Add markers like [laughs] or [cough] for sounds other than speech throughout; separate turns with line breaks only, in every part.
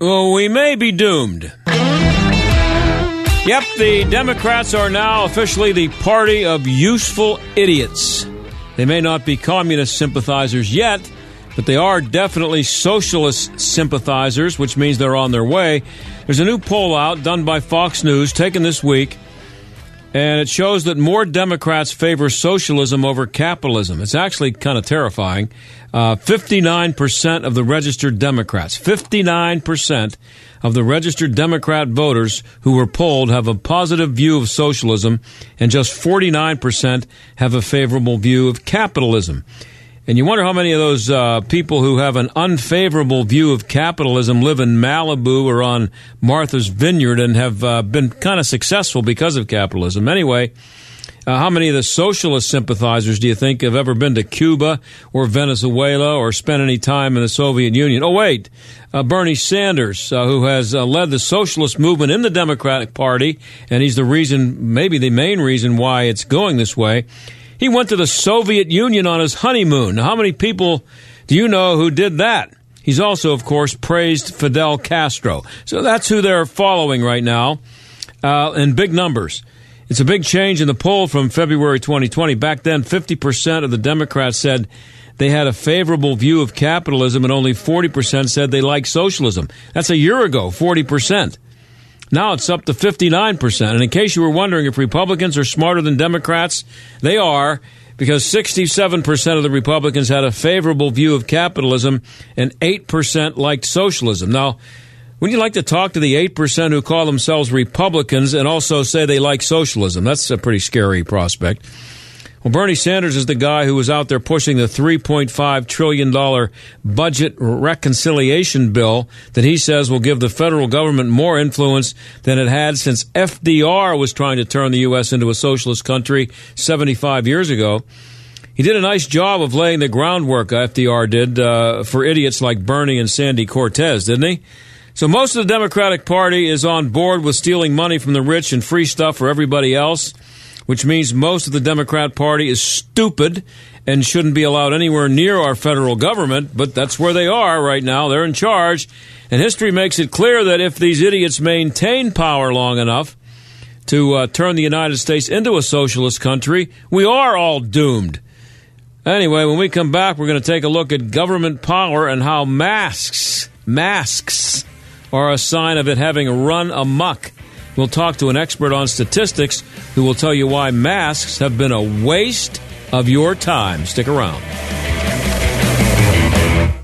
Well, we may be doomed. Yep, the Democrats are now officially the party of useful idiots. They may not be communist sympathizers yet, but they are definitely socialist sympathizers, which means they're on their way. There's a new poll out done by Fox News taken this week, and it shows that more Democrats favor socialism over capitalism. It's actually kind of terrifying. Uh, 59% of the registered Democrats, 59% of the registered Democrat voters who were polled have a positive view of socialism, and just 49% have a favorable view of capitalism. And you wonder how many of those uh, people who have an unfavorable view of capitalism live in Malibu or on Martha's Vineyard and have uh, been kind of successful because of capitalism. Anyway, uh, how many of the socialist sympathizers do you think have ever been to Cuba or Venezuela or spent any time in the Soviet Union? Oh, wait, uh, Bernie Sanders, uh, who has uh, led the socialist movement in the Democratic Party, and he's the reason, maybe the main reason why it's going this way. He went to the Soviet Union on his honeymoon. Now, how many people do you know who did that? He's also, of course, praised Fidel Castro. So that's who they're following right now uh, in big numbers. It's a big change in the poll from February 2020. Back then, 50% of the Democrats said they had a favorable view of capitalism, and only 40% said they liked socialism. That's a year ago, 40%. Now it's up to 59%. And in case you were wondering if Republicans are smarter than Democrats, they are because 67% of the Republicans had a favorable view of capitalism and 8% liked socialism. Now, wouldn't you like to talk to the 8% who call themselves Republicans and also say they like socialism? That's a pretty scary prospect. Well, Bernie Sanders is the guy who was out there pushing the $3.5 trillion budget reconciliation bill that he says will give the federal government more influence than it had since FDR was trying to turn the U.S. into a socialist country 75 years ago. He did a nice job of laying the groundwork, FDR did, uh, for idiots like Bernie and Sandy Cortez, didn't he? So most of the Democratic Party is on board with stealing money from the rich and free stuff for everybody else which means most of the Democrat Party is stupid and shouldn't be allowed anywhere near our federal government, but that's where they are right now. They're in charge. And history makes it clear that if these idiots maintain power long enough to uh, turn the United States into a socialist country, we are all doomed. Anyway, when we come back, we're going to take a look at government power and how masks, masks, are a sign of it having run amuck. We'll talk to an expert on statistics who will tell you why masks have been a waste of your time. Stick around.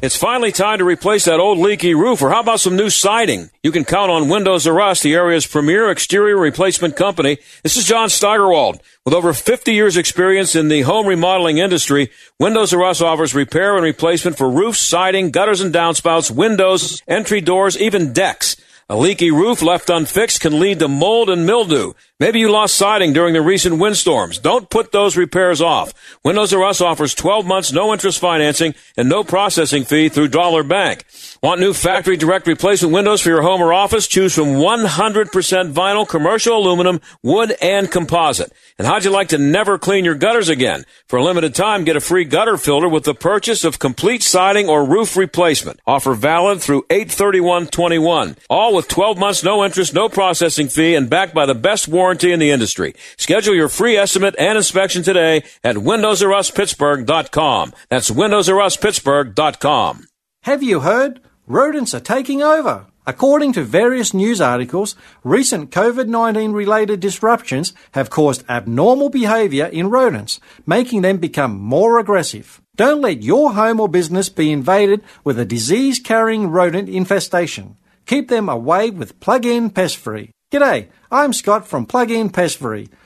It's finally time to replace that old leaky roof, or how about some new siding? You can count on Windows R Us, the area's premier exterior replacement company. This is John Steigerwald. With over 50 years experience in the home remodeling industry, Windows R Us offers repair and replacement for roofs, siding, gutters and downspouts, windows, entry doors, even decks. A leaky roof left unfixed can lead to mold and mildew. Maybe you lost siding during the recent windstorms. Don't put those repairs off. Windows R Us offers 12 months no interest financing and no processing fee through Dollar Bank. Want new factory direct replacement windows for your home or office? Choose from 100% vinyl, commercial aluminum, wood, and composite. And how'd you like to never clean your gutters again? For a limited time, get a free gutter filter with the purchase of complete siding or roof replacement. Offer valid through 83121. All with 12 months no interest, no processing fee, and backed by the best warranty in the industry. Schedule your free estimate and inspection today at WindowsRUsPittsburgh.com. That's WindowsRUsPittsburgh.com.
Have you heard? Rodents are taking over. According to various news articles, recent COVID 19 related disruptions have caused abnormal behavior in rodents, making them become more aggressive. Don't let your home or business be invaded with a disease carrying rodent infestation. Keep them away with Plug In Pest Free. G'day, I'm Scott from Plug In Pest Free.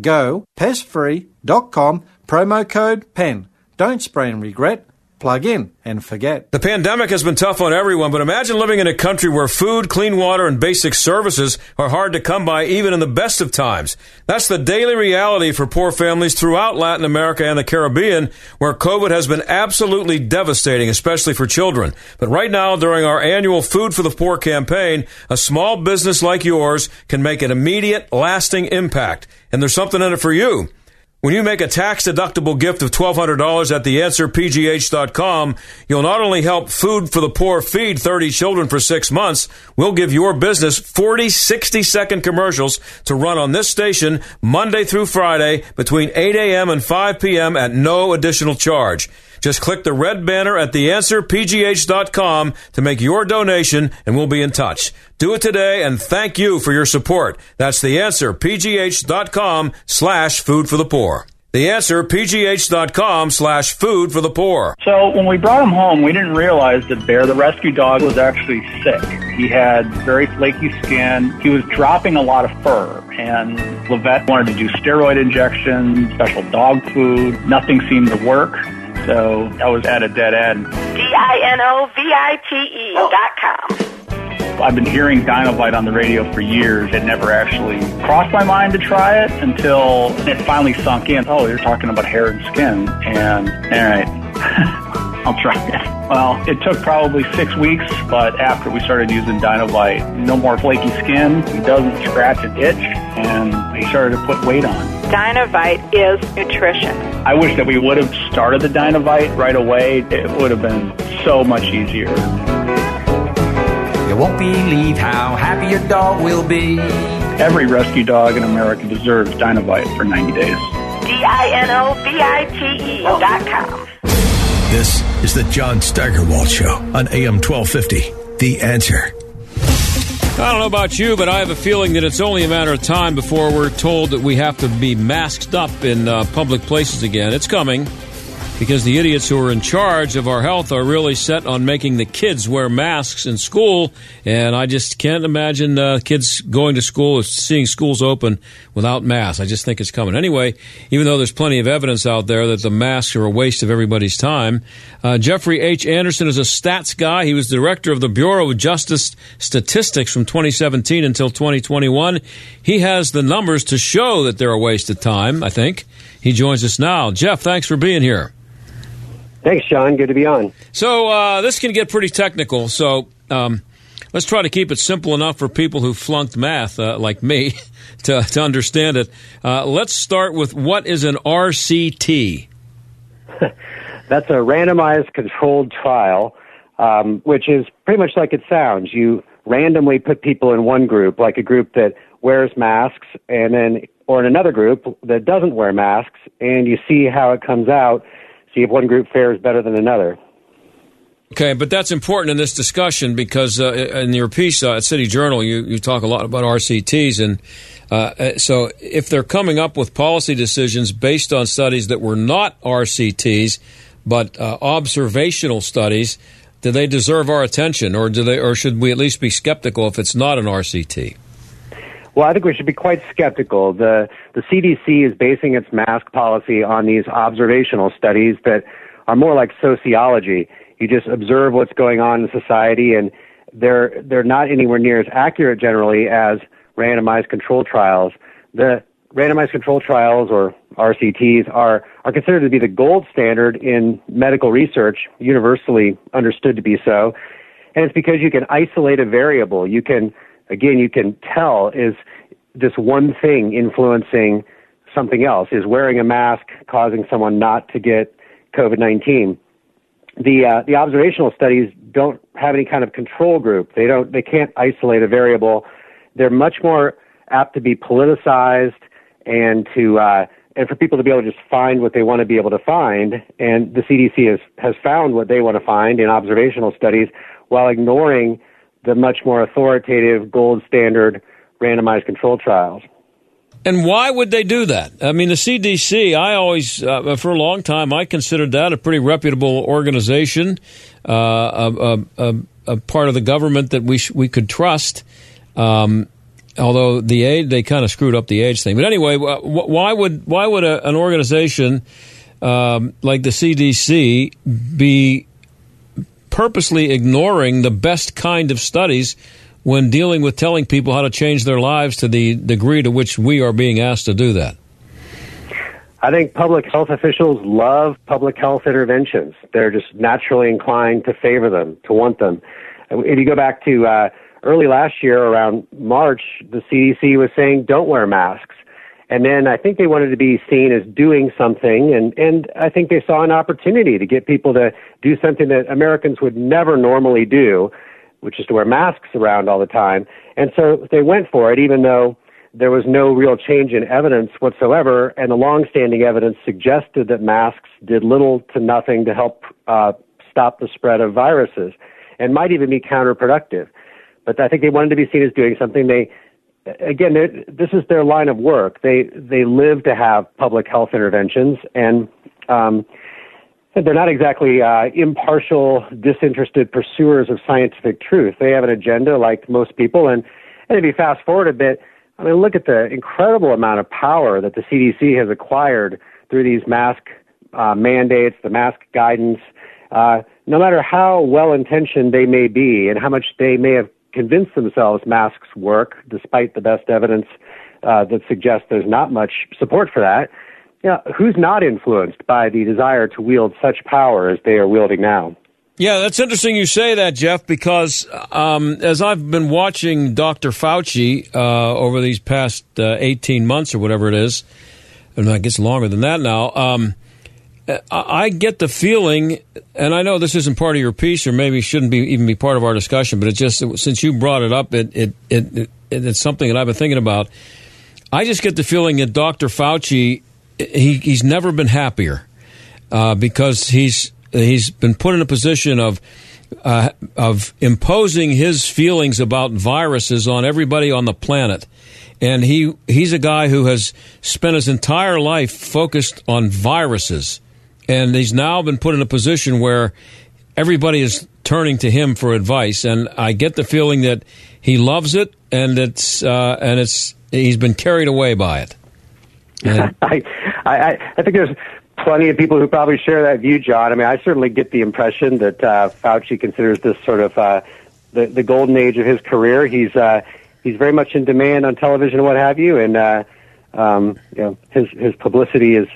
Go pestfree.com, promo code PEN. Don't spray and regret. Plug in and forget.
The pandemic has been tough on everyone, but imagine living in a country where food, clean water, and basic services are hard to come by even in the best of times. That's the daily reality for poor families throughout Latin America and the Caribbean, where COVID has been absolutely devastating, especially for children. But right now, during our annual Food for the Poor campaign, a small business like yours can make an immediate, lasting impact. And there's something in it for you. When you make a tax deductible gift of $1,200 at theanswerpgh.com, you'll not only help Food for the Poor feed 30 children for six months, we'll give your business 40 60 second commercials to run on this station Monday through Friday between 8 a.m. and 5 p.m. at no additional charge. Just click the red banner at theanswerpgh.com to make your donation and we'll be in touch. Do it today and thank you for your support. That's theanswerpgh.com slash food for the poor. The answer, pgh.com slash food for the poor.
So when we brought him home, we didn't realize that Bear, the rescue dog, was actually sick. He had very flaky skin. He was dropping a lot of fur. And Levette wanted to do steroid injections, special dog food. Nothing seemed to work. So I was at a dead end.
D-I-N-O-V-I-T-E dot com.
I've been hearing Dinovite on the radio for years. It never actually crossed my mind to try it until it finally sunk in. Oh, you're talking about hair and skin. And, all right. [laughs] I'll try it. Well, it took probably six weeks, but after we started using Dinovite, no more flaky skin. He doesn't scratch and itch, and he started to put weight on.
Dinovite is nutrition.
I wish that we would have started the Dinovite right away. It would have been so much easier.
You won't believe how happy your dog will be.
Every rescue dog in America deserves Dinovite for 90 days.
D-I-N-O-V-I-T-E dot com.
This is the John Steigerwald Show on AM 1250. The answer.
I don't know about you, but I have a feeling that it's only a matter of time before we're told that we have to be masked up in uh, public places again. It's coming because the idiots who are in charge of our health are really set on making the kids wear masks in school. And I just can't imagine uh, kids going to school or seeing schools open without masks. I just think it's coming. Anyway, even though there's plenty of evidence out there that the masks are a waste of everybody's time, uh, Jeffrey H. Anderson is a stats guy. He was director of the Bureau of Justice Statistics from 2017 until 2021. He has the numbers to show that they're a waste of time, I think. He joins us now. Jeff, thanks for being here.
Thanks, John. Good to be on.
So uh, this can get pretty technical. So um, let's try to keep it simple enough for people who flunked math, uh, like me, [laughs] to, to understand it. Uh, let's start with what is an RCT? [laughs]
That's a randomized controlled trial, um, which is pretty much like it sounds. You randomly put people in one group, like a group that wears masks, and then or in another group that doesn't wear masks, and you see how it comes out see if one group fares better than another.
Okay, but that's important in this discussion because uh, in your piece uh, at City Journal, you, you talk a lot about RCTs. And uh, uh, so if they're coming up with policy decisions based on studies that were not RCTs, but uh, observational studies, do they deserve our attention or do they, or should we at least be skeptical if it's not an RCT?
Well, I think we should be quite skeptical. The the CDC is basing its mask policy on these observational studies that are more like sociology. You just observe what's going on in society, and they're they're not anywhere near as accurate generally as randomized control trials. The randomized control trials or RCTs are are considered to be the gold standard in medical research, universally understood to be so. And it's because you can isolate a variable. You can again, you can tell is this one thing influencing something else? Is wearing a mask causing someone not to get COVID 19? The, uh, the observational studies don't have any kind of control group. They don't, they can't isolate a variable. They're much more apt to be politicized and to uh, and for people to be able to just find what they want to be able to find. And the CDC has has found what they want to find in observational studies while ignoring the much more authoritative gold standard randomized control trials.
And why would they do that? I mean, the CDC, I always, uh, for a long time, I considered that a pretty reputable organization, uh, a, a, a, part of the government that we, sh- we could trust. Um, although the age, they kind of screwed up the age thing. But anyway, why would, why would an organization um, like the CDC be purposely ignoring the best kind of studies when dealing with telling people how to change their lives to the degree to which we are being asked to do that?
I think public health officials love public health interventions. They're just naturally inclined to favor them, to want them. If you go back to uh, early last year, around March, the CDC was saying don't wear masks. And then I think they wanted to be seen as doing something, and, and I think they saw an opportunity to get people to do something that Americans would never normally do, which is to wear masks around all the time. And so they went for it, even though there was no real change in evidence whatsoever, and the longstanding evidence suggested that masks did little to nothing to help uh, stop the spread of viruses, and might even be counterproductive. But I think they wanted to be seen as doing something. They, again, this is their line of work. They they live to have public health interventions, and um, they're not exactly uh, impartial, disinterested pursuers of scientific truth. They have an agenda, like most people. And, and if you fast forward a bit, I mean, look at the incredible amount of power that the CDC has acquired through these mask uh, mandates, the mask guidance. Uh, no matter how well intentioned they may be and how much they may have convinced themselves masks work, despite the best evidence uh, that suggests there's not much support for that, yeah, who's not influenced by the desire to wield such power as they are wielding now?
Yeah, that's interesting you say that, Jeff, because um, as I've been watching Dr. Fauci uh, over these past uh, 18 months or whatever it is, and I guess longer than that now, um, I get the feeling, and I know this isn't part of your piece or maybe shouldn't be even be part of our discussion, but it just since you brought it up, it, it, it, it it's something that I've been thinking about. I just get the feeling that Dr. Fauci he, he's never been happier uh, because he's he's been put in a position of uh, of imposing his feelings about viruses on everybody on the planet. And he he's a guy who has spent his entire life focused on viruses, and he's now been put in a position where everybody is turning to him for advice. And I get the feeling that he loves it, and it's uh, and it's he's been carried away by it. [laughs]
And, I, I, I think there's plenty of people who probably share that view, John. I mean, I certainly get the impression that uh, Fauci considers this sort of uh, the the golden age of his career. He's uh, he's very much in demand on television and what have you, and uh, um, you know his his publicity is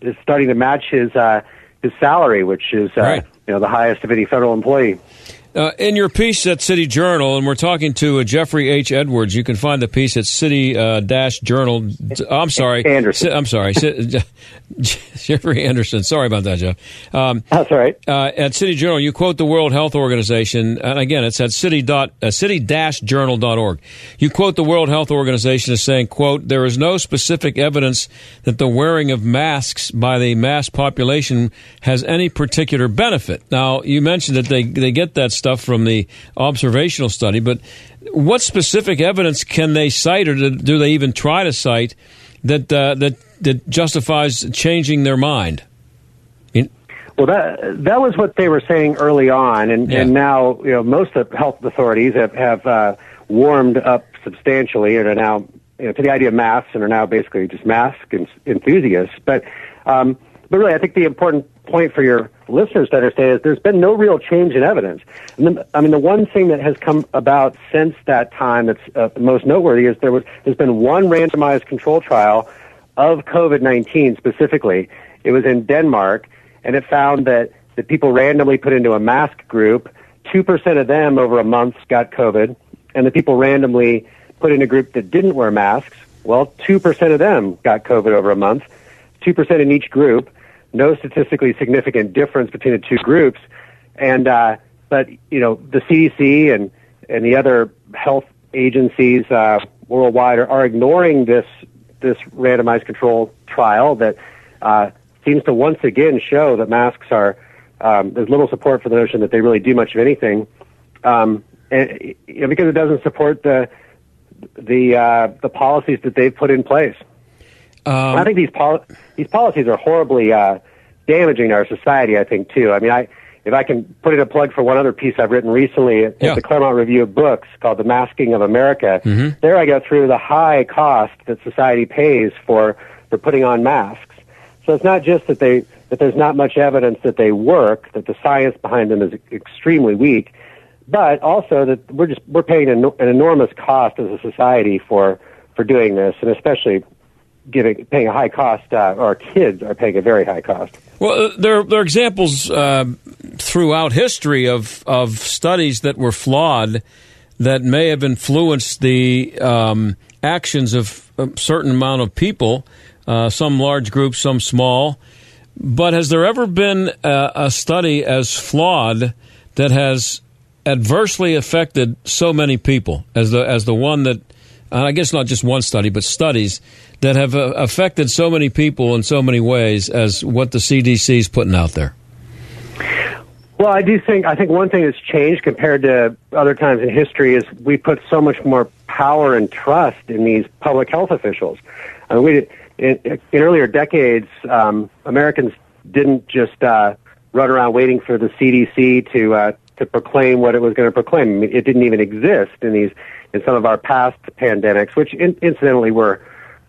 is starting to match his uh, his salary, which is uh, right. you know the highest of any federal employee.
Uh, in your piece at City Journal, and we're talking to uh, Jeffrey H. Edwards. You can find the piece at City uh, Dash Journal. I'm sorry,
Anderson.
I'm sorry, [laughs] Jeffrey Anderson. Sorry about that, Jeff.
Um, That's all right.
Uh, at City Journal, you quote the World Health Organization, and again, it's at city dot uh, city dash journal dot org. You quote the World Health Organization as saying, "quote There is no specific evidence that the wearing of masks by the mass population has any particular benefit." Now, you mentioned that they they get that stuff from the observational study, but what specific evidence can they cite, or do they even try to cite that uh, that that justifies changing their mind?
Well, that that was what they were saying early on, and, yeah. and now you know most of the health authorities have have uh, warmed up substantially and are now you know, to the idea of masks and are now basically just mask enthusiasts. But um, but really, I think the important point for your listeners to understand is there's been no real change in evidence. The, I mean, the one thing that has come about since that time that's uh, most noteworthy is there was there's been one randomized control trial of COVID-19 specifically. It was in Denmark, and it found that the people randomly put into a mask group, two percent of them over a month got COVID, and the people randomly put in a group that didn't wear masks, well, two percent of them got COVID over a month, two percent in each group no statistically significant difference between the two groups. And uh, but you know the CDC and and the other health agencies uh, worldwide are, are ignoring this this randomized control trial that uh, seems to once again show that masks are um, there's little support for the notion that they really do much of anything, um, and, you know, because it doesn't support the the uh, the policies that they've put in place.
Um,
I think these pol- these policies are horribly uh, damaging our society. I think too. I mean, I if I can put in a plug for one other piece I've written recently at,
Yeah.
the Claremont Review of Books called "The Masking of America."
Mhm.
There, I go through the high cost that society pays for for putting on masks. So it's not just that they that there's not much evidence that they work, that the science behind them is extremely weak, but also that we're just we're paying an, an enormous cost as a society for for doing this, and especially giving paying a high cost. Uh, our kids are paying a very high cost.
Well, uh, there, there are examples uh, throughout history of, of studies that were flawed that may have influenced the um, actions of a certain amount of people, uh, some large groups, some small. But has there ever been a, a study as flawed that has adversely affected so many people as the as the one that uh, I guess not just one study, but studies that have uh, affected so many people in so many ways as what the CDC is putting out there.
Well, I do think I think one thing that's changed compared to other times in history is we put so much more power and trust in these public health officials. I mean, we in, in earlier decades, um, Americans didn't just uh, run around waiting for the CDC to uh, to proclaim what it was going to proclaim. It didn't even exist in these in some of our past pandemics, which in, incidentally were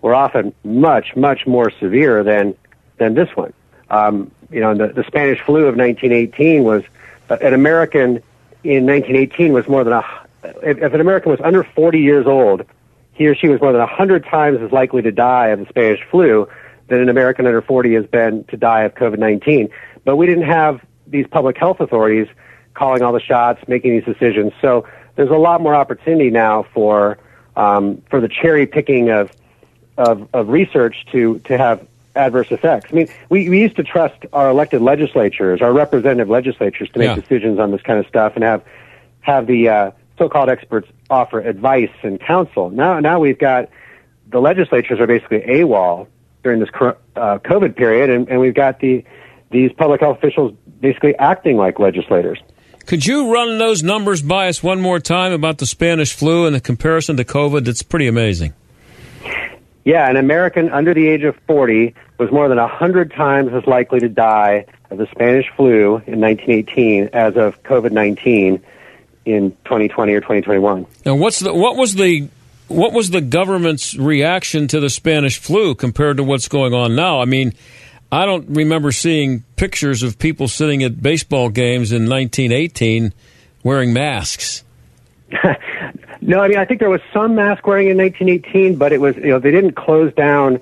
were often much much more severe than than this one. Um, you know, the, the Spanish flu of 1918 was uh, an American in 1918 was more than a if, if an American was under 40 years old, he or she was more than 100 times as likely to die of the Spanish flu than an American under 40 has been to die of COVID-19. But we didn't have these public health authorities calling all the shots, making these decisions. So there's a lot more opportunity now for um, for the cherry picking of, of of research to to have adverse effects. I mean, we, we used to trust our elected legislatures, our representative legislatures, to make
Yeah.
decisions on this kind of stuff and have have the uh, so-called experts offer advice and counsel. Now, now we've got the legislatures are basically AWOL during this uh, COVID period, and, and we've got the these public health officials basically acting like legislators.
Could you run those numbers by us one more time about the Spanish flu and the comparison to COVID? That's pretty amazing.
Yeah, an American under the age of 40 was more than 100 times as likely to die of the Spanish flu in 1918 as of COVID 19 in 2020 or 2021.
Now, what's the what was the what was the government's reaction to the Spanish flu compared to what's going on now? I mean, I don't remember seeing pictures of people sitting at baseball games in 1918 wearing masks. [laughs]
No, I mean, I think there was some mask wearing in 1918, but it was, you know, they didn't close down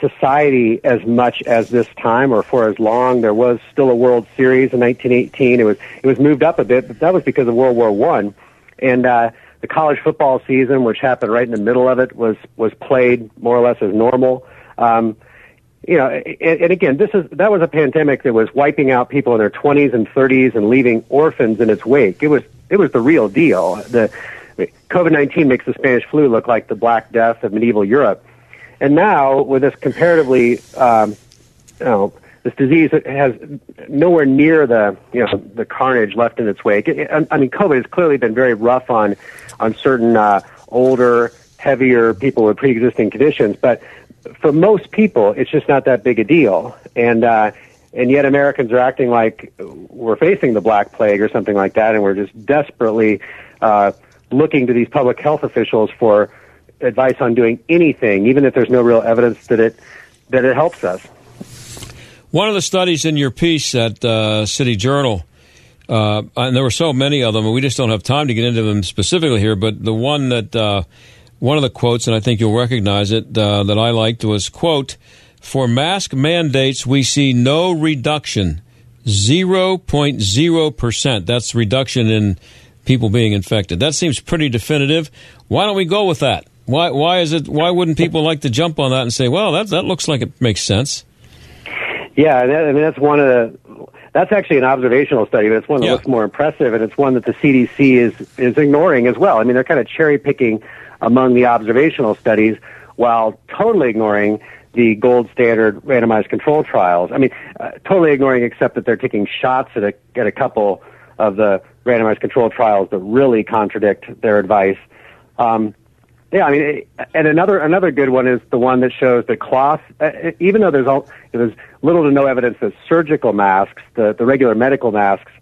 society as much as this time or for as long. There was still a World Series in 1918. It was, it was moved up a bit, but that was because of World War One. And, uh, the college football season, which happened right in the middle of it, was, was played more or less as normal. Um, you know, and, and again, this is that was a pandemic that was wiping out people in their 20s and 30s and leaving orphans in its wake. It was it was the real deal. The COVID 19 makes the Spanish flu look like the Black Death of medieval Europe, and now with this comparatively, um, you know, this disease has nowhere near the you know the carnage left in its wake. I I mean, COVID has clearly been very rough on on certain uh, older, heavier people with pre-existing conditions, but for most people, it's just not that big a deal. And uh, and yet Americans are acting like we're facing the Black Plague or something like that, and we're just desperately uh, looking to these public health officials for advice on doing anything, even if there's no real evidence that it that it helps us.
One of the studies in your piece at uh, City Journal, uh, and there were so many of them, and we just don't have time to get into them specifically here. But the one that uh, one of the quotes, and I think you'll recognize it, uh, that I liked was quote: "For mask mandates, we see no reduction, zero point zero percent. That's reduction in people being infected. That seems pretty definitive. Why don't we go with that? Why why is it? Why wouldn't people like to jump on that and say, well, that that looks like it makes sense."
Yeah, that, I mean that's one of the. That's actually an observational study, but it's one that
Yeah.
looks more impressive, and it's one that the CDC is is ignoring as well. I mean, they're kind of cherry picking among the observational studies while totally ignoring the gold standard randomized control trials. I mean, uh, totally ignoring except that they're taking shots at a, at a couple of the randomized control trials that really contradict their advice. Um, yeah, I mean, and another another good one is the one that shows that cloth, uh, even though there's all, there's little to no evidence that surgical masks, the the regular medical masks,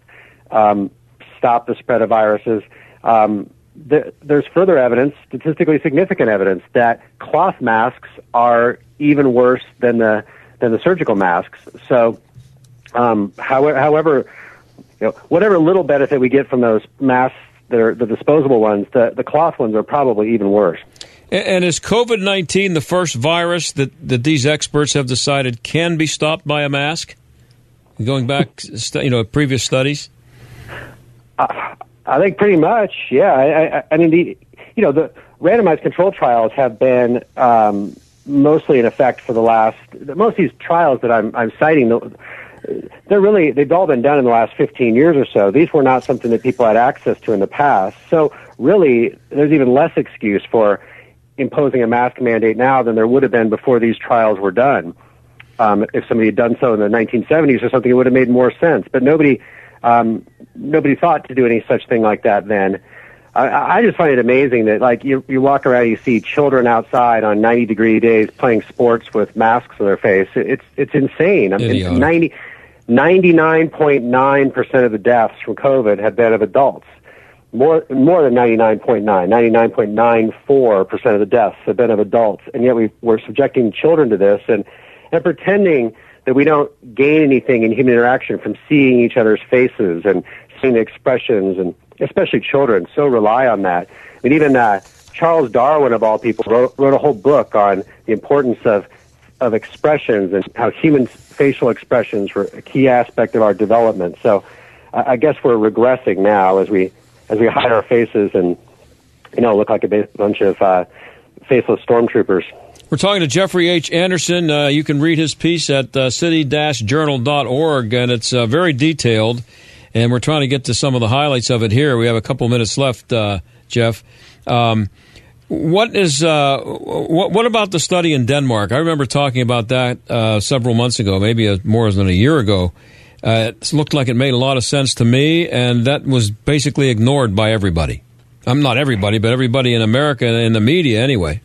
um, stop the spread of viruses. Um, the, there's further evidence, statistically significant evidence, that cloth masks are even worse than the than the surgical masks. So, um, however, however, you know, whatever little benefit we get from those masks, that are the disposable ones, the the cloth ones are probably even worse.
And is COVID nineteen the first virus that that these experts have decided can be stopped by a mask? Going back, [laughs] you know, previous studies.
Uh, I think pretty much, yeah. I, I, I mean, the you know the randomized control trials have been um, mostly in effect for the last. Most of these trials that I'm, I'm citing, they're really they've all been done in the last 15 years or so. These were not something that people had access to in the past. So really, there's even less excuse for imposing a mask mandate now than there would have been before these trials were done. Um, if somebody had done so in the 1970s or something, it would have made more sense. But nobody um, nobody thought to do any such thing like that then. I, I just find it amazing that like you you walk around and you see children outside on 90 degree days playing sports with masks on their face. It's it's insane. I mean, 90 99.9% of the deaths from COVID have been of adults. More more than 99.9, 99.94% of the deaths have been of adults, and yet we we're subjecting children to this and and pretending that we don't gain anything in human interaction from seeing each other's faces and seeing the expressions, and especially children so rely on that. I mean, even uh, Charles Darwin, of all people, wrote, wrote a whole book on the importance of of expressions and how human facial expressions were a key aspect of our development. So, uh, I guess we're regressing now as we as we hide our faces and you know look like a bunch of uh, faceless stormtroopers.
We're talking to Jeffrey H. Anderson. Uh, you can read his piece at uh, city-journal.org, and it's uh, very detailed. And we're trying to get to some of the highlights of it here. We have a couple minutes left, uh, Jeff. Um, what is uh, what, what, about the study in Denmark? I remember talking about that uh, several months ago, maybe a, more than a year ago. it looked like it made a lot of sense to me, and that was basically ignored by everybody. I'm not everybody, but everybody in America and in the media anyway.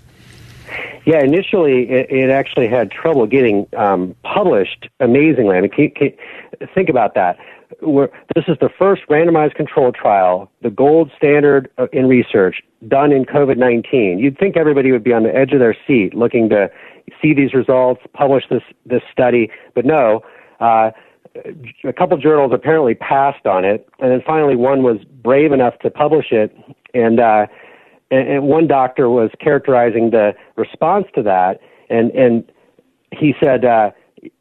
Yeah, initially it, it actually had trouble getting um, published. Amazingly, I mean, can, can, think about that. We're, this is the first randomized controlled trial, the gold standard in research done in COVID 19. You'd think everybody would be on the edge of their seat looking to see these results, publish this, this study, but no. Uh, a couple journals apparently passed on it, and then finally one was brave enough to publish it, and uh, and, and one doctor was characterizing the response to that, and and he said uh,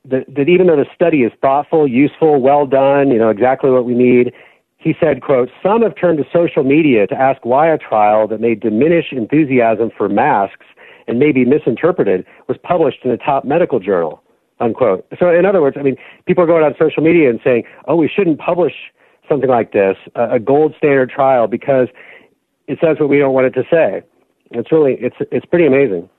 that, that even though the study is thoughtful, useful, well done, you know exactly what we need. He said, quote, some have turned to social media to ask why a trial that may diminish enthusiasm for masks and may be misinterpreted was published in a top medical journal, unquote. So in other words, I mean, people are going on social media and saying, oh, we shouldn't publish something like this, a, a gold standard trial, because it says what we don't want it to say. It's really it's it's pretty amazing.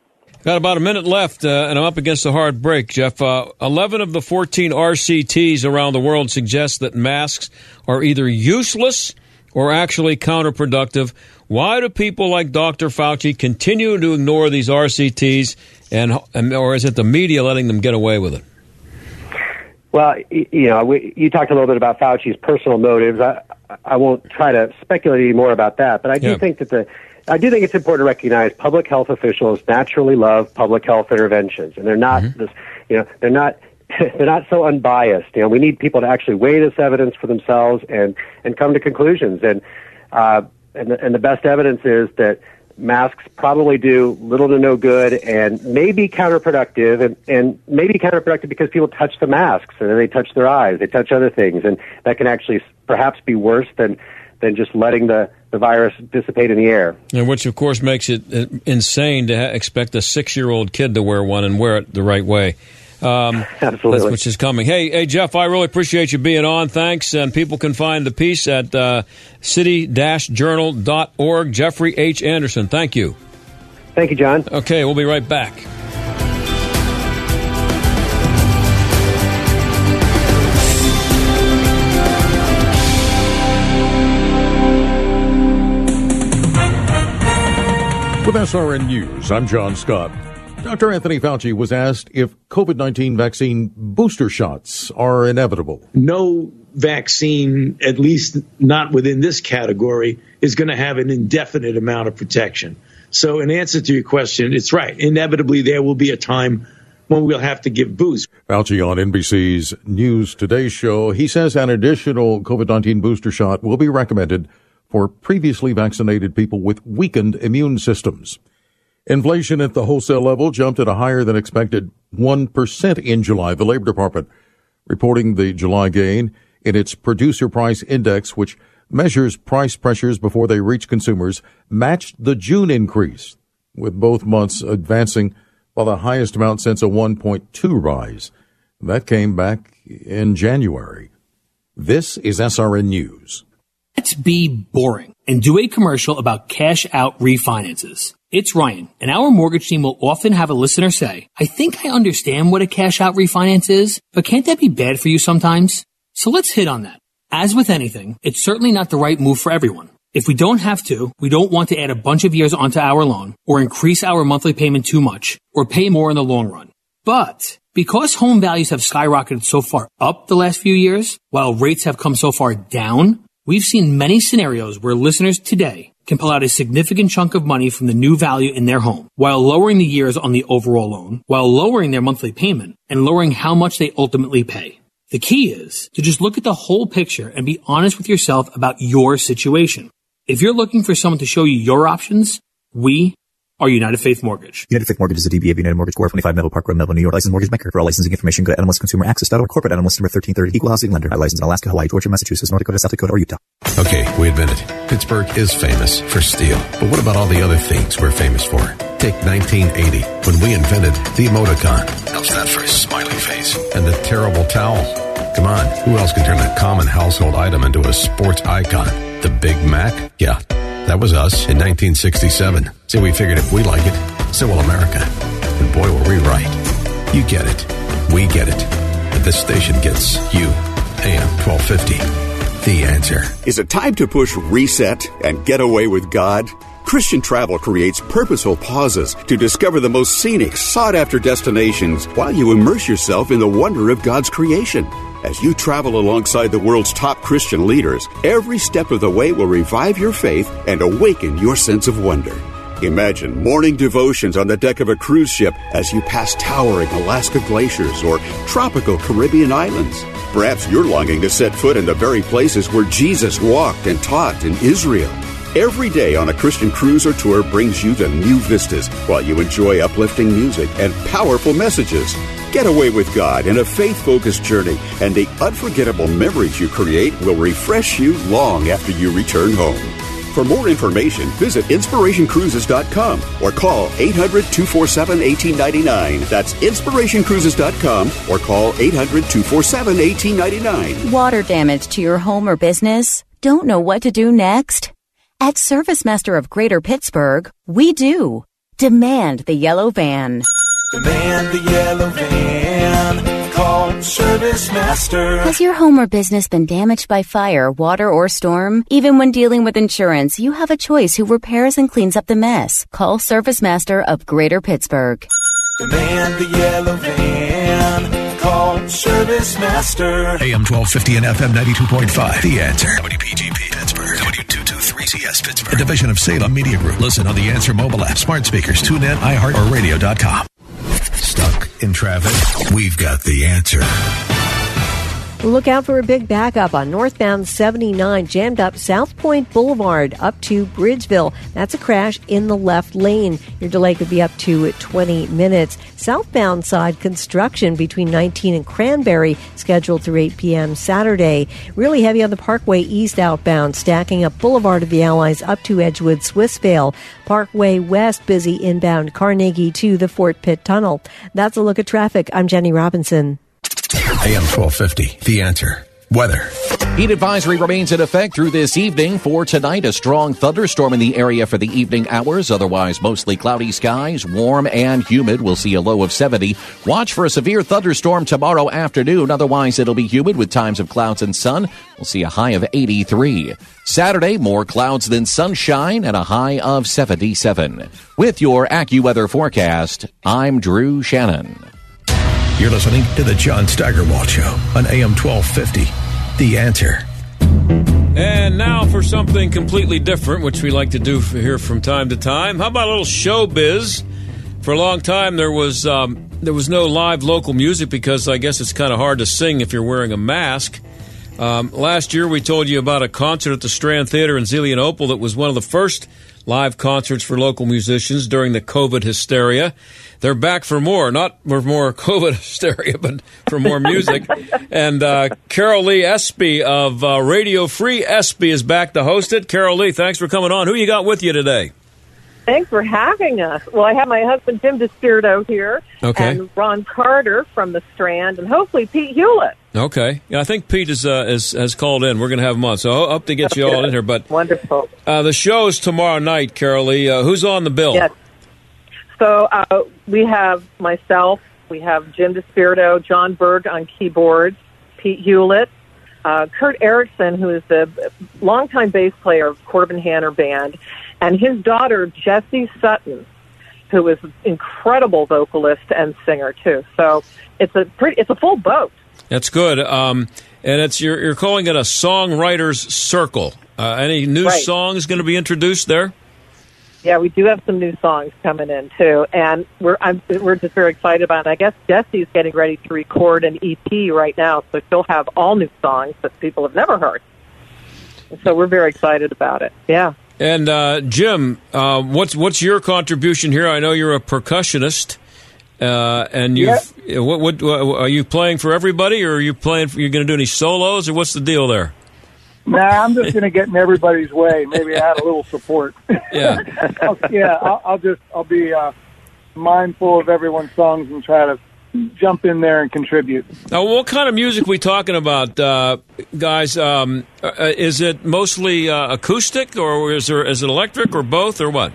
Got about a minute left, uh, and I'm up against a hard break, Jeff. Uh, 11 of the 14 RCTs around the world suggest that masks are either useless or actually counterproductive. Why do people like Dr. Fauci continue to ignore these RCTs, and, or is it the media letting them get away with it?
Well, you know, we, you talked a little bit about Fauci's personal motives. I, I won't try to speculate any more about that, but I do yeah. think that the I do think it's important to recognize public health officials naturally love public health interventions, and they're not mm-hmm. this, you know, they're not [laughs] they're not so unbiased. You know, we need people to actually weigh this evidence for themselves and and come to conclusions. And uh, and the, and the best evidence is that masks probably do little to no good and may be counterproductive and, and may be counterproductive because people touch the masks and then they touch their eyes, they touch other things, and that can actually perhaps be worse than than just letting the, the virus dissipate in the air.
And which, of course, makes it uh, insane to expect a six year old kid to wear one and wear it the right way.
Um, [laughs] Absolutely.
Which is coming. Hey, hey, Jeff, I really appreciate you being on. Thanks. And people can find the piece at uh, city-journal.org. Jeffrey H. Anderson, thank you.
Thank you, John.
Okay, we'll be right back.
With SRN News, I'm John Scott. Dr. Anthony Fauci was asked if COVID 19 vaccine booster shots are inevitable.
No vaccine, at least not within this category, is going to have an indefinite amount of protection. So, in answer to your question, it's right. Inevitably, there will be a time when we'll have to give boosts.
Fauci on NBC's News Today show, he says an additional COVID 19 booster shot will be recommended for previously vaccinated people with weakened immune systems. Inflation at the wholesale level jumped at a higher than expected 1% in July. The Labor Department reporting the July gain in its producer price index, which measures price pressures before they reach consumers, matched the June increase, with both months advancing by the highest amount since a 1.2 rise. That came back in January. This is SRN News.
Let's be boring and do a commercial about cash out refinances. It's Ryan, and our mortgage team will often have a listener say, I think I understand what a cash out refinance is, but can't that be bad for you sometimes? So let's hit on that. As with anything, it's certainly not the right move for everyone. If we don't have to, we don't want to add a bunch of years onto our loan, or increase our monthly payment too much, or pay more in the long run. But because home values have skyrocketed so far up the last few years, while rates have come so far down, We've seen many scenarios where listeners today can pull out a significant chunk of money from the new value in their home while lowering the years on the overall loan, while lowering their monthly payment and lowering how much they ultimately pay. The key is to just look at the whole picture and be honest with yourself about your situation. If you're looking for someone to show you your options, we are United Faith Mortgage.
United Faith Mortgage is a DBA of United Mortgage Corp. 25 Melville Park Road, Melville, New York. Licensed mortgage banker. For all licensing information, go to nmlsconsumeraccess.org. Corporate NMLS number 1330. Equal housing lender. I license in Alaska, Hawaii, Georgia, Massachusetts, North Dakota, South Dakota, or Utah.
Okay, we admit it. Pittsburgh is famous for steel. But what about all the other things we're famous for? Take 1980, when we invented the emoticon. How's that for a smiley face? And the terrible towel. Come on, who else can turn a common household item into a sports icon? The Big Mac? Yeah, that was us in 1967. So we figured if we like it, so will America. And boy, were we right. You get it. We get it. And this station gets you. AM 1250. The answer.
Is it time to push reset and get away with God? Christian Travel creates purposeful pauses to discover the most scenic, sought after destinations while you immerse yourself in the wonder of God's creation. As you travel alongside the world's top Christian leaders, every step of the way will revive your faith and awaken your sense of wonder. Imagine morning devotions on the deck of a cruise ship as you pass towering Alaska glaciers or tropical Caribbean islands. Perhaps you're longing to set foot in the very places where Jesus walked and taught in Israel. Every day on a Christian cruise or tour brings you to new vistas while you enjoy uplifting music and powerful messages. Get away with God in a faith focused journey, and the unforgettable memories you create will refresh you long after you return home. For more information, visit inspirationcruises.com or call 800 247 1899. That's inspirationcruises.com or call 800 247 1899.
Water damage to your home or business? Don't know what to do next? At ServiceMaster of Greater Pittsburgh, we do. Demand the yellow van.
Demand the yellow van. Call ServiceMaster.
Has your home or business been damaged by fire, water, or storm? Even when dealing with insurance, you have a choice who repairs and cleans up the mess. Call ServiceMaster of Greater Pittsburgh.
Demand the yellow van. Call ServiceMaster.
AM 1250 and FM 92.5. The answer. WPGP Pittsburgh. W223CS Pittsburgh. A division of Salem Media Group. Listen on the Answer mobile app, smart speakers, tune in, iHeart, or radio.com. Stuck in traffic? We've got the answer.
Look out for a big backup on northbound 79, jammed up Southpointe Boulevard up to Bridgeville. That's a crash in the left lane. Your delay could be up to 20 minutes. Southbound side construction between 19 and Cranberry scheduled through 8 p.m. Saturday. Really heavy on the Parkway East outbound, stacking up Boulevard of the Allies up to Edgewood Swissvale. Parkway West busy inbound Carnegie to the Fort Pitt Tunnel. That's a look at traffic. I'm Jenny Robinson.
AM 1250, The Answer. Weather.
Heat advisory remains in effect through this evening. For tonight, a strong thunderstorm in the area for the evening hours. Otherwise, mostly cloudy skies, warm and humid. We'll see a low of 70. Watch for a severe thunderstorm tomorrow afternoon. Otherwise, it'll be humid with times of clouds and sun. We'll see a high of 83. Saturday, more clouds than sunshine and a high of 77. With your AccuWeather forecast, I'm Drew Shannon.
You're listening to the John Steigerwald Show on AM 1250. The answer.
And now for something completely different, which we like to do here from time to time. How about a little showbiz? For a long time, there was um, there was no live local music because I guess it's kind of hard to sing if you're wearing a mask. Um, last year, we told you about a concert at the Strand Theater in Zelienople that was one of the first live concerts for local musicians during the COVID hysteria. They're back for more, not for more [laughs] COVID hysteria, but for more music. and uh, Carol Lee Espy of uh, Radio Free Espy is back to host it. Carol Lee, thanks for coming on. Who you got with you today?
Thanks for having us. Well, I have my husband Jim DiSpirito here,
Okay.
and Ron Carter from the Strand, and hopefully Pete Hewlett.
Okay, yeah, I think Pete is, uh, is has called in. We're going to have him on, so I hope to get you all in here. But [laughs]
wonderful.
Uh, the show is tomorrow night, Carol Lee. Uh, who's on the bill?
Yes. So uh, we have myself, we have Jim DiSpirito, John Berg on keyboards, Pete Hewlett, uh, Kurt Erickson, who is the longtime bass player of Corbin Hanner Band, and his daughter Jessie Sutton, who is an incredible vocalist and singer too. So it's a pretty, it's a full boat.
That's good. Um, and it's you're, you're calling it a songwriters circle. Uh, any new
Right.
songs going to be introduced there?
Yeah, we do have some new songs coming in too, and we're I'm, we're just very excited about it. I guess Jessie's getting ready to record an EP right now, so she'll have all new songs that people have never heard. So we're very excited about it. Yeah.
And uh, Jim, uh, what's what's your contribution here? I know you're a percussionist, uh, and you have what, what what are you playing for everybody, or are you playing? For, you going to do any solos, or what's the deal there?
Nah, I'm just going to get in everybody's way. Maybe add a little support. [laughs]
Yeah.
I'll, yeah, I'll, I'll just I'll be uh, mindful of everyone's songs and try to jump in there and contribute.
Now, what kind of music we talking about, uh, guys? Um, uh, is it mostly uh, acoustic, or is there is it electric, or both, or what?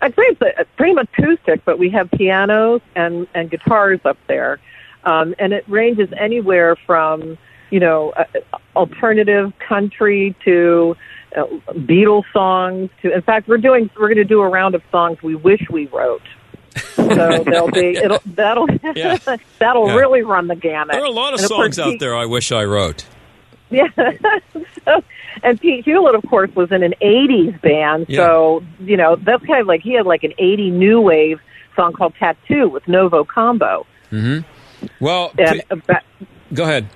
I'd say it's pretty much acoustic, but we have pianos and, and guitars up there. Um, and it ranges anywhere from, you know, uh, alternative country to uh, Beatles songs to, in fact, we're doing, we're going to do a round of songs we wish we wrote. so [laughs] there'll be, it'll, that'll,
Yeah. [laughs]
that'll
Yeah.
really run the gamut.
There are a lot of
And course,
songs out
Pete-
there I wish I wrote.
yeah. So- [laughs] and Pete Hewlett, of course, was in an '80s band, so you know that's kind of like he had like an '80 new wave song called "Tattoo" with Novo Combo.
hmm Well,
And
P-
about,
go ahead.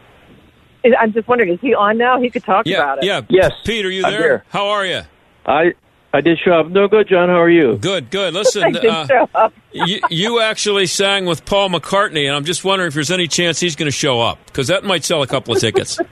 I'm just wondering, is he on now? He could talk
Yeah,
about it.
yeah.
Yes.
Pete, are you
I'm
there?
here.
How are you?
I I did show up. No good, John. How are you?
Good, good. [laughs] Listen,
I did
uh,
show up.
you, you actually sang with Paul McCartney, and I'm just wondering if there's any chance he's going to show up because that might sell a couple of tickets. [laughs]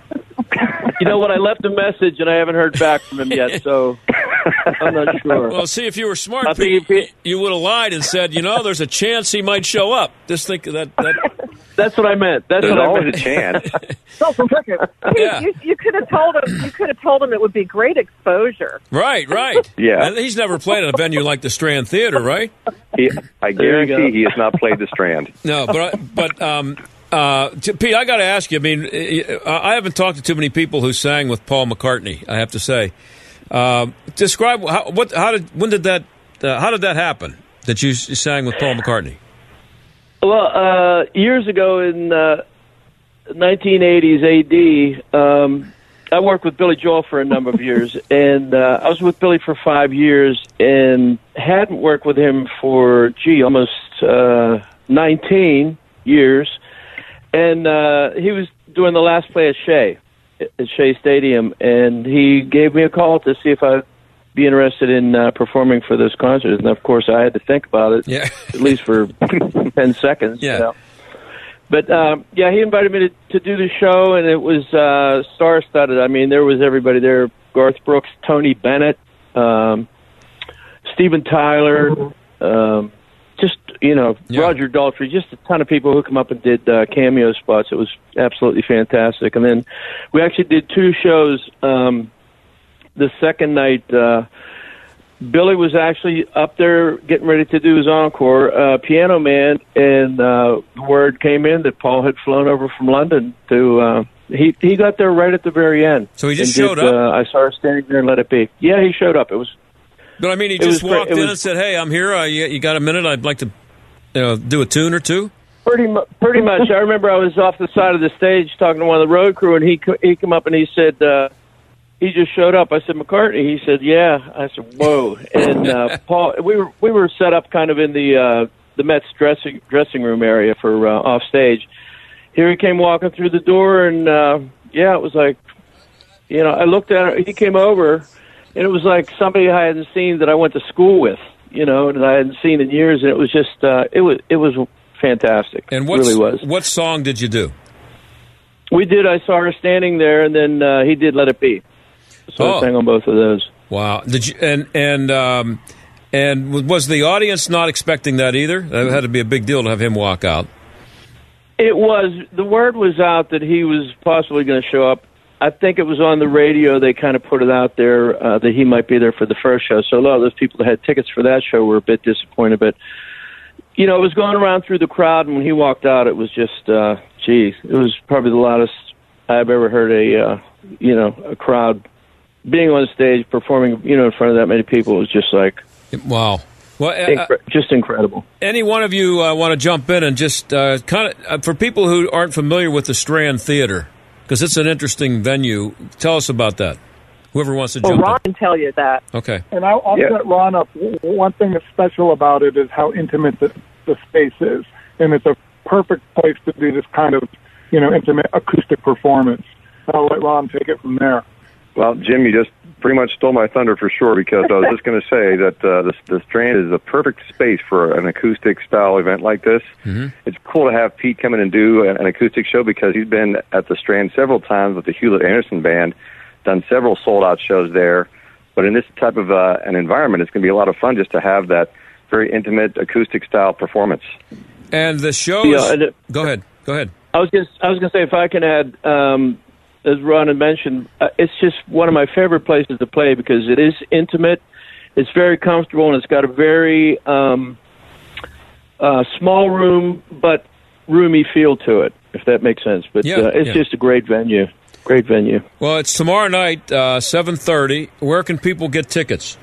You know what? I left a message and I haven't heard back from him yet, so [laughs] I'm not sure.
Well, see, if you were smart, Pete, you would have lied and said, you know, there's a chance he might show up. Just think that. that
That's what I meant. That's
There's
what I
always
meant.
a chance. [laughs]
So, Pete,
Yeah.
you, you could have told him. You could have told him it would be great exposure.
right, right. [laughs]
Yeah.
And he's never played at a venue like the Strand Theater, right?
He, I
There you
guarantee he has not played the Strand. [laughs]
No, but I, but um, uh, t- Pete, I got to ask you. I mean, uh, I haven't talked to too many people who sang with Paul McCartney. I have to say, um, describe how, what, how did, when did that, uh, how did that happen that you sang with Paul McCartney?
Well, uh, years ago in uh, 1980s AD, um, I worked with Billy Joel for a number of [laughs] years, and uh, I was with Billy for five years, and hadn't worked with him for gee almost uh, 19 years, and uh, he was doing the last play at Shea at Shea Stadium, and he gave me a call to see if I'd be interested in uh, performing for this concert, and of course I had to think about it,
Yeah. [laughs]
at least for [laughs] 10 seconds.
Yeah.
You know? But um, yeah, he invited me to, to do the show, and it was uh, star-studded. I mean, there was everybody there: Garth Brooks, Tony Bennett, um, Steven Tyler, um, just you know, Roger Daltrey, just a ton of people who come up and did uh, cameo spots. It was absolutely fantastic. And then we actually did two shows. Um, the second night, uh, Billy was actually up there getting ready to do his encore, uh, Piano Man, and uh, word came in that Paul had flown over from London to. Uh, he he got there right at the very end.
So he just showed
did,
up?
Uh, I saw her standing there and let it be. Yeah, he showed up. It was
But I mean, he just
was great.
walked in
was-
and said, "Hey, I'm here. Uh, you, you got a minute? I'd like to you know, do a tune or two.
Pretty mu- pretty much. I remember I was off the side of the stage talking to one of the road crew, and he he came up and he said uh, he just showed up. I said McCartney. He said yeah. I said whoa. And uh, [laughs] Paul, we were we were set up kind of in the uh, the Mets dressing dressing room area for uh, off stage. Here he came walking through the door, and uh, yeah, it was like you know I looked at it. He came over, and it was like somebody I hadn't seen that I went to school with. You know, that I hadn't seen in years, and it was just uh, it was it was fantastic.
And what
really was.
what song did you do?
We did. I saw her standing there, and then uh, he did "Let It Be." So
Oh.
I sang on both of those.
Wow. Did you and and um, and was the audience not expecting that either? That had to be a big deal to have him walk out.
It was the word was out that he was possibly going to show up. I think it was on the radio. They kind of put it out there uh, that he might be there for the first show. So a lot of those people that had tickets for that show were a bit disappointed. But you know, it was going around through the crowd, and when he walked out, it was just, uh, geez, it was probably the loudest I've ever heard a, uh, you know, a crowd being on stage performing, you know, in front of that many people. It was just like,
wow, well, uh,
incre- just incredible.
Any one of you uh, want to jump in and just uh, kind of uh, for people who aren't familiar with the Strand Theater because it's an interesting venue. Tell us about that. Whoever wants to
Well,
jump
Ron can tell you that.
Okay.
And I'll, I'll
Yeah.
set Ron up. One thing that's special about it is how intimate the, the space is, and it's a perfect place to do this kind of, you know, intimate acoustic performance. I'll let Ron take it from there.
Well, Jim, you just pretty much stole my thunder for sure because I was just going to say [laughs] that uh, the, the Strand is the perfect space for an acoustic style event like this.
Mm-hmm.
It's cool to have Pete come in and do an, an acoustic show because he's been at the Strand several times with the Hewlett Anderson Band, done several sold out shows there. But in this type of uh, an environment, it's going to be a lot of fun just to have that very intimate acoustic style performance.
And the show.
Yeah,
is-
and it-
go ahead. Go ahead.
I was just, I was going to say if I can add, um, as Ron had mentioned, uh, it's just one of my favorite places to play because it is intimate, it's very comfortable, and it's got a very um, uh, small room but roomy feel to it. If that makes sense, but
Yeah,
uh, it's
yeah.
just a great venue. Great venue.
Well, it's tomorrow night, uh, seven thirty. Where can people get tickets?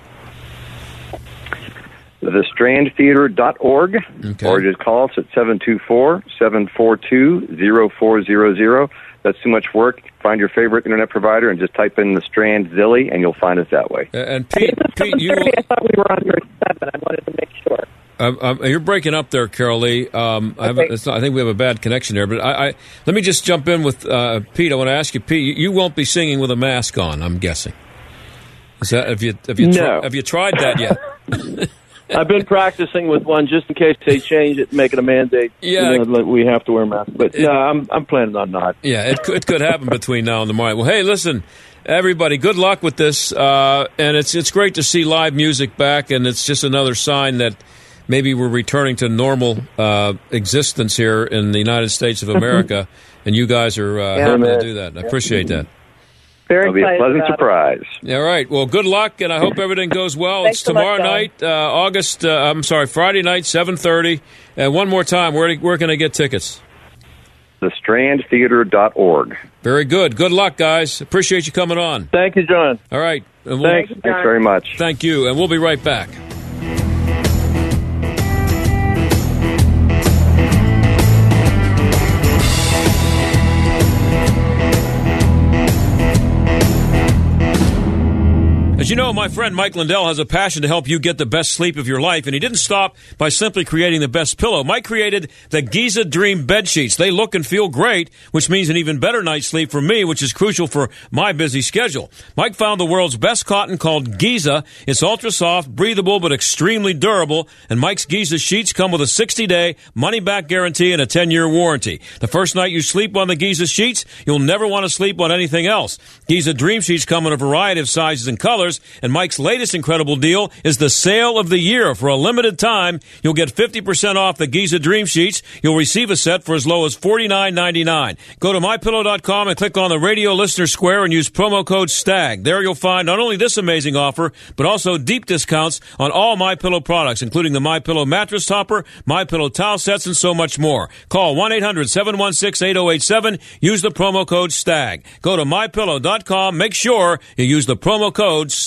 thestrandtheater.org or just call us at 724-742-0400. That's too much work. Find your favorite internet provider and just type in the Strand Zelie and you'll find us that way.
And Pete, Pete, you.
I thought we were on your seven. I wanted to make sure.
Um, um, you're breaking up there, Carol Lee. Um, I, have, it's not, I think we have a bad connection there. But I, I let me just jump in with uh, Pete. I want to ask you, Pete. You, you won't be singing with a mask on. I'm guessing. Is that have you have you tri- have you tried that yet? [laughs]
I've been practicing with one just in case they change it, and make it a mandate.
Yeah.
you know, we have to wear masks. But no, I'm I'm planning on not.
Yeah, it could, it could happen between now and tomorrow. Well, hey, listen, everybody, good luck with this. Uh, and it's it's great to see live music back, and it's just another sign that maybe we're returning to normal uh, existence here in the United States of [laughs] America. and you guys are uh,
Yeah,
helping
man.
to do that. I appreciate that.
Very
It'll be a pleasant
about it.
surprise.
All right. Well, good luck, and I hope everything goes well.
Thanks
it's
so much,
tomorrow night, uh, August. Uh, I'm sorry, Friday night, seven thirty. And one more time, where where can I get tickets?
thestrandtheater.org.
Very good. Good luck, guys. Appreciate you coming on.
Thank you, John.
All right. And we'll-
Thanks.
Thanks very much.
Thank you, and we'll be right back. As you know, my friend Mike Lindell has a passion to help you get the best sleep of your life, and he didn't stop by simply creating the best pillow. Mike created the Giza Dream bed sheets. They look and feel great, which means an even better night's sleep for me, which is crucial for my busy schedule. Mike found the world's best cotton called Giza. It's ultra soft, breathable, but extremely durable, and Mike's Giza sheets come with a 60-day money-back guarantee and a 10-year warranty. The first night you sleep on the Giza sheets, you'll never want to sleep on anything else. Giza Dream Sheets come in a variety of sizes and colors, And Mike's latest incredible deal is the sale of the year. For a limited time, you'll get 50% off the Giza Dream Sheets. You'll receive a set for as low as $49.99. Go to mypillow.com and click on the radio listener square and use promo code STAG. There you'll find not only this amazing offer, but also deep discounts on all My Pillow products, including the My Pillow mattress topper, My Pillow towel sets, and so much more. Call 1-800-716-8087. Use the promo code STAG. Go to mypillow.com. Make sure you use the promo code STAG.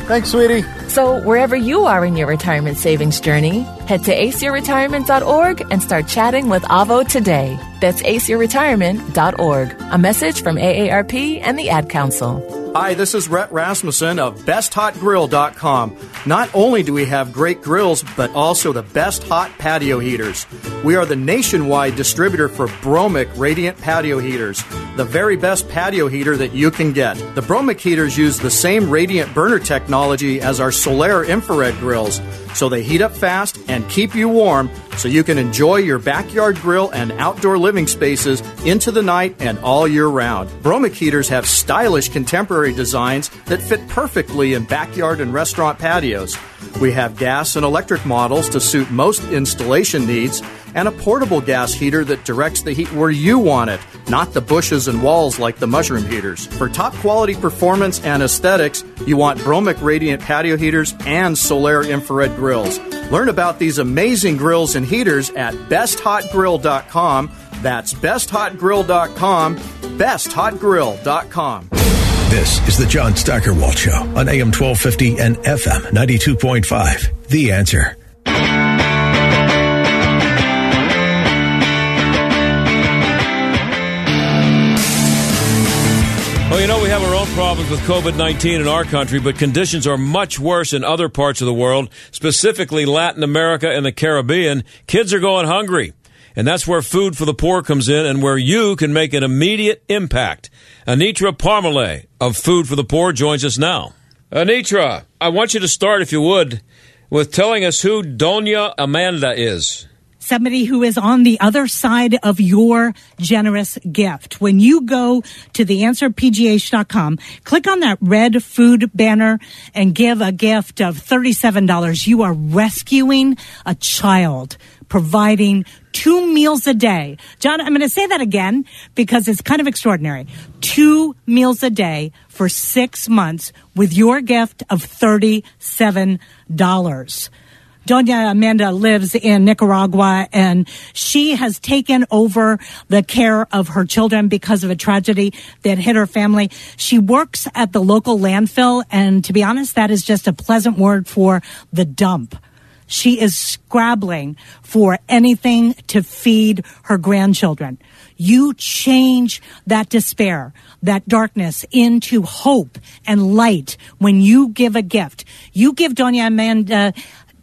Thanks, sweetie. So, wherever you are in your retirement savings journey, head to aceyourretirement.org and start chatting with Avo today. That's aceyourretirement.org. A message from AARP and the Ad Council.
Hi, this is Rhett Rasmussen of BestHotGrill.com. Not only do we have great grills, but also the best hot patio heaters. We are the nationwide distributor for Bromic Radiant Patio Heaters, the very best patio heater that you can get. The Bromic heaters use the same radiant burner technology as our Solaire infrared grills, so they heat up fast and keep you warm so you can enjoy your backyard grill and outdoor living spaces into the night and all year round. Bromic heaters have stylish contemporary designs that fit perfectly in backyard and restaurant patios. We have gas and electric models to suit most installation needs, and a portable gas heater that directs the heat where you want it, not the bushes and walls like the mushroom heaters. For top quality performance and aesthetics, you want Bromic Radiant patio heaters and Solaire infrared grills. Learn about these amazing grills and heaters at besthotgrill.com. That's besthotgrill.com, besthotgrill.com.
This is the John Steigerwald Show on AM 1250 and FM 92.5. The answer.
Well, you know, we have our own problems with COVID 19 in our country, but conditions are much worse in other parts of the world, specifically Latin America and the Caribbean. Kids are going hungry. And that's where Food for the Poor comes in and where you can make an immediate impact. Anitra Parmalee of Food for the Poor joins us now. Anitra, I want you to start, if you would, with telling us who Doña Amanda is
somebody who is on the other side of your generous gift. When you go to theanswerpgh.com, click on that red food banner and give a gift of $37. You are rescuing a child, providing two meals a day. John, I'm going to say that again because it's kind of extraordinary. Two meals a day for six months with your gift of $37. Doña Amanda lives in Nicaragua and she has taken over the care of her children because of a tragedy that hit her family. She works at the local landfill and to be honest, that is just a pleasant word for the dump. She is scrabbling for anything to feed her grandchildren. You change that despair, that darkness into hope and light when you give a gift. You give Doña Amanda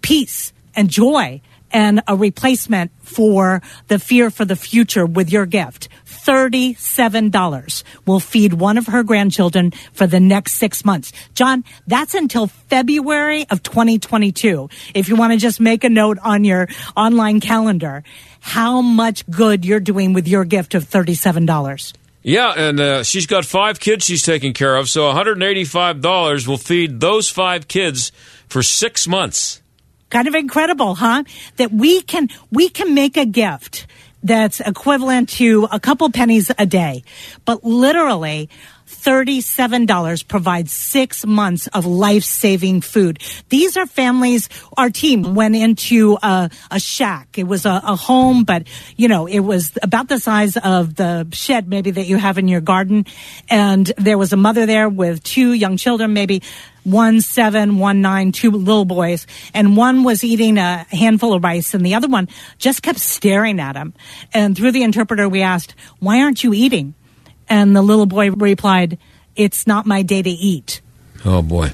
peace and joy and a replacement for the fear for the future with your gift. $37 will feed one of her grandchildren for the next six months. John, that's until February of 2022. If you want to just make a note on your online calendar, how much good you're doing with your gift of $37.
Yeah, and uh, she's got five kids she's taking care of, so $185 will feed those five kids for six months
kind of incredible, huh? That we can, we can make a gift that's equivalent to a couple pennies a day, but literally $37 provides six months of life saving food. These are families, our team went into a, a shack. It was a, a home, but you know, it was about the size of the shed maybe that you have in your garden. And there was a mother there with two young children, maybe one seven, one nine, two little boys, and one was eating a handful of rice, and the other one just kept staring at him. And through the interpreter, we asked, "Why aren't you eating?" And the little boy replied, "It's not my day to eat."
Oh boy.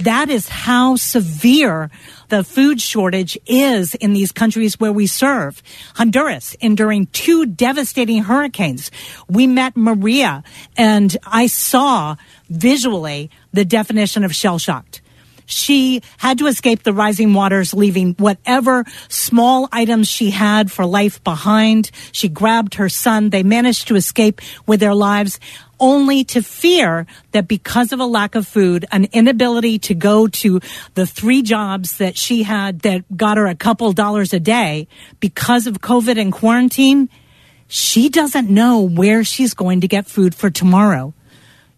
That is how severe the food shortage is in these countries where we serve. Honduras enduring two devastating hurricanes. We met Maria and I saw visually the definition of shell shocked. She had to escape the rising waters, leaving whatever small items she had for life behind. She grabbed her son. They managed to escape with their lives only to fear that because of a lack of food, an inability to go to the three jobs that she had that got her a couple dollars a day because of COVID and quarantine, she doesn't know where she's going to get food for tomorrow.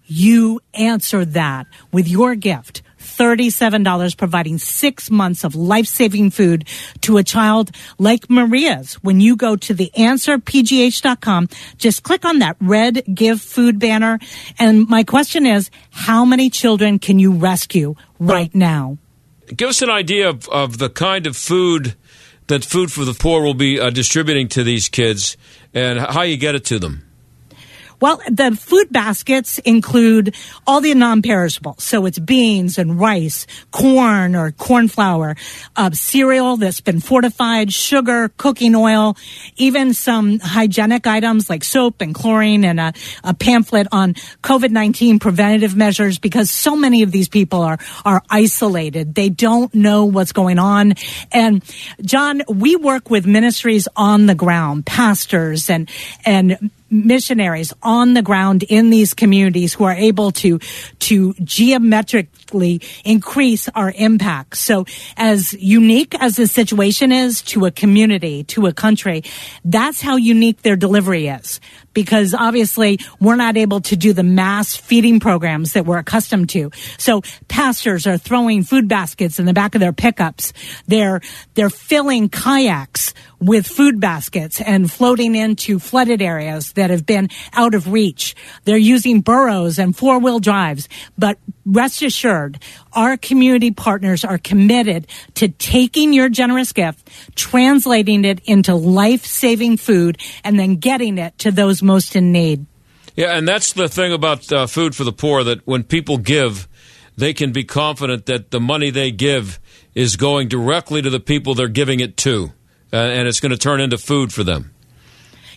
You answer that with your gift. $37 providing six months of life-saving food to a child like Maria's. When you go to the answerpgh.com, just click on that red give food banner. And my question is, how many children can you rescue right now?
Give us an idea of, of the kind of food that Food for the Poor will be uh, distributing to these kids and how you get it to them.
Well, the food baskets include all the non-perishables. So it's beans and rice, corn or corn flour, uh, cereal that's been fortified, sugar, cooking oil, even some hygienic items like soap and chlorine and a, a pamphlet on COVID-19 preventative measures because so many of these people are, are isolated. They don't know what's going on. And John, we work with ministries on the ground, pastors and, and missionaries on the ground in these communities who are able to to increase our impact. So as unique as the situation is to a community, to a country, that's how unique their delivery is. Because obviously we're not able to do the mass feeding programs that we're accustomed to. So pastors are throwing food baskets in the back of their pickups. They're, they're filling kayaks with food baskets and floating into flooded areas that have been out of reach. They're using burros and four wheel drives. But rest assured, our community partners are committed to taking your generous gift, translating it into life saving food, and then getting it to those most in need.
Yeah, and that's the thing about uh, Food for the Poor that when people give, they can be confident that the money they give is going directly to the people they're giving it to uh, and it's going to turn into food for them.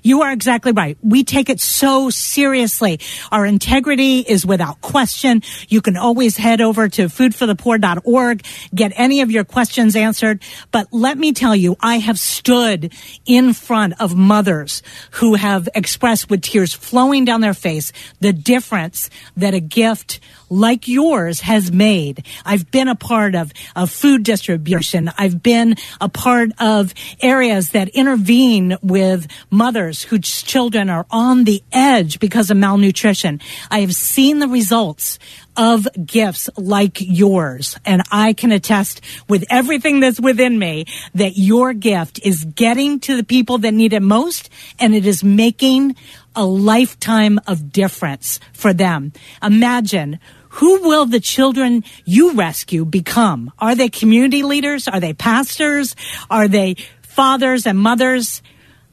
You are exactly right. We take it so seriously. Our integrity is without question. You can always head over to foodforthepoor.org, get any of your questions answered. But let me tell you, I have stood in front of mothers who have expressed with tears flowing down their face the difference that a gift like yours has made. I've been a part of, of food distribution. I've been a part of areas that intervene with mothers whose children are on the edge because of malnutrition. I have seen the results of gifts like yours. And I can attest with everything that's within me that your gift is getting to the people that need it most and it is making a lifetime of difference for them. Imagine who will the children you rescue become? Are they community leaders? Are they pastors? Are they fathers and mothers?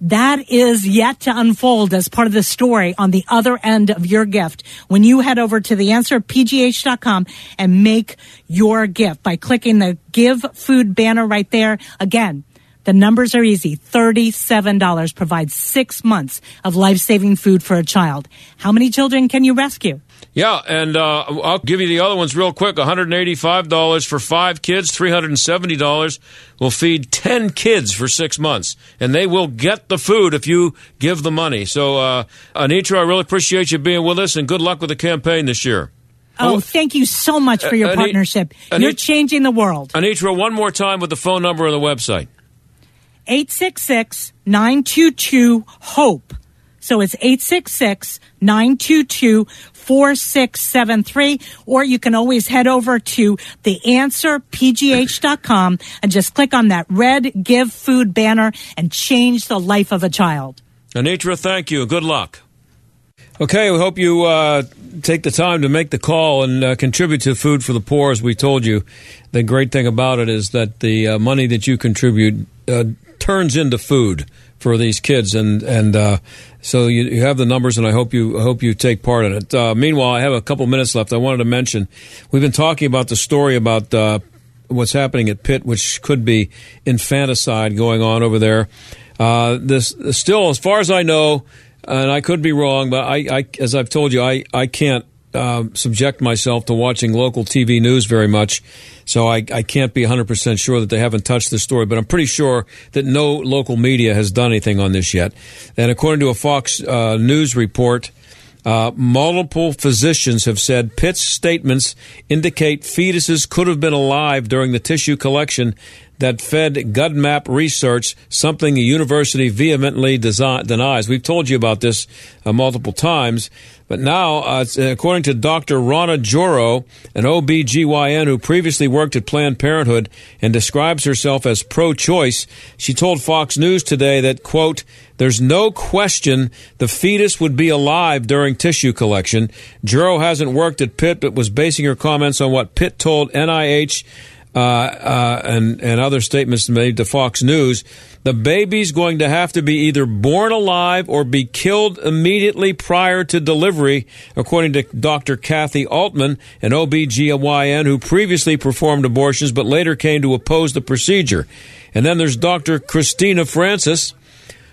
That is yet to unfold as part of the story on the other end of your gift when you head over to the answerpgh.com and make your gift by clicking the give food banner right there. Again, the numbers are easy. $37 provides six months of life saving food for a child. How many children can you rescue?
Yeah, and uh, I'll give you the other ones real quick. $185 for five kids, $370 will feed 10 kids for six months. And they will get the food if you give the money. So, uh, Anitra, I really appreciate you being with us, and good luck with the campaign this year.
Oh, thank you so much for your
Anit-
partnership.
Anit-
You're changing the world.
Anitra, one more time with the phone number and the website.
866 922 HOPE. So it's 866 922 4673. Or you can always head over to theanswerpgh.com and just click on that red Give Food banner and change the life of a child.
Anitra, thank you. Good luck. Okay, we hope you uh, take the time to make the call and uh, contribute to Food for the Poor. As we told you, the great thing about it is that the uh, money that you contribute uh, turns into food for these kids, and and uh, so you, you, have the numbers, and I hope you I hope you take part in it. Uh, meanwhile, I have a couple minutes left. I wanted to mention we've been talking about the story about what's happening at Pitt, which could be infanticide going on over there. this still, as far as I know and I could be wrong, but I, I as I've told you, I I can't uh, subject myself to watching local TV news very much, so I, I can't be 100% sure that they haven't touched this story, but I'm pretty sure that no local media has done anything on this yet. And according to a Fox uh, News report, uh, multiple physicians have said Pitt's statements indicate fetuses could have been alive during the tissue collection that fed GUDMAP research, something the university vehemently denies. We've told you about this uh, multiple times, but now, uh, according to Dr. Rana Joro, an OBGYN who previously worked at Planned Parenthood and describes herself as pro-choice, she told Fox News today that, quote, there's no question the fetus would be alive during tissue collection. Joro hasn't worked at Pitt, but was basing her comments on what Pitt told NIH uh, uh, and, and other statements made to Fox News, the baby's going to have to be either born alive or be killed immediately prior to delivery, according to Dr. Kathi Aultman, an OBGYN who previously performed abortions but later came to oppose the procedure. And then there's Dr. Christina Francis,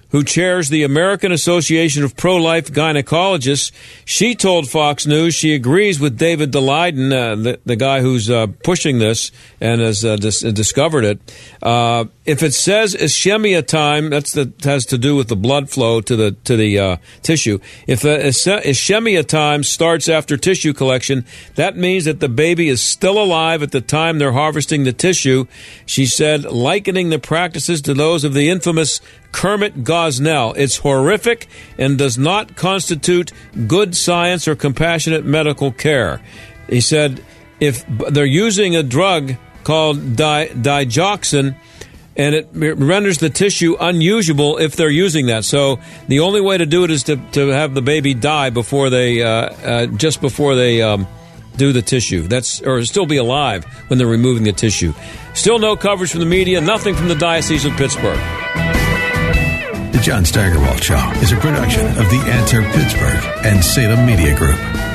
who chairs the American Association of Pro Life Gynecologists, she told Fox News she agrees with David Daleiden, uh, the, the, guy who's uh, pushing this and has uh, dis- discovered it. Uh, if it says ischemia time, that's the, has to do with the blood flow to the to the uh, tissue. If ischemia time starts after tissue collection, that means that the baby is still alive at the time they're harvesting the tissue. She said, likening the practices to those of the infamous Kermit Gosnell. It's horrific and does not constitute good science or compassionate medical care. He said if they're using a drug called di- digoxin, and it renders the tissue unusable if they're using that. So the only way to do it is to, to have the baby die before they uh, uh, just before they um, do the tissue. That's or still be alive when they're removing the tissue. Still no coverage from the media. Nothing from the Diocese of Pittsburgh.
The John Steigerwald Show is a production of the Answer Pittsburgh and Salem Media Group.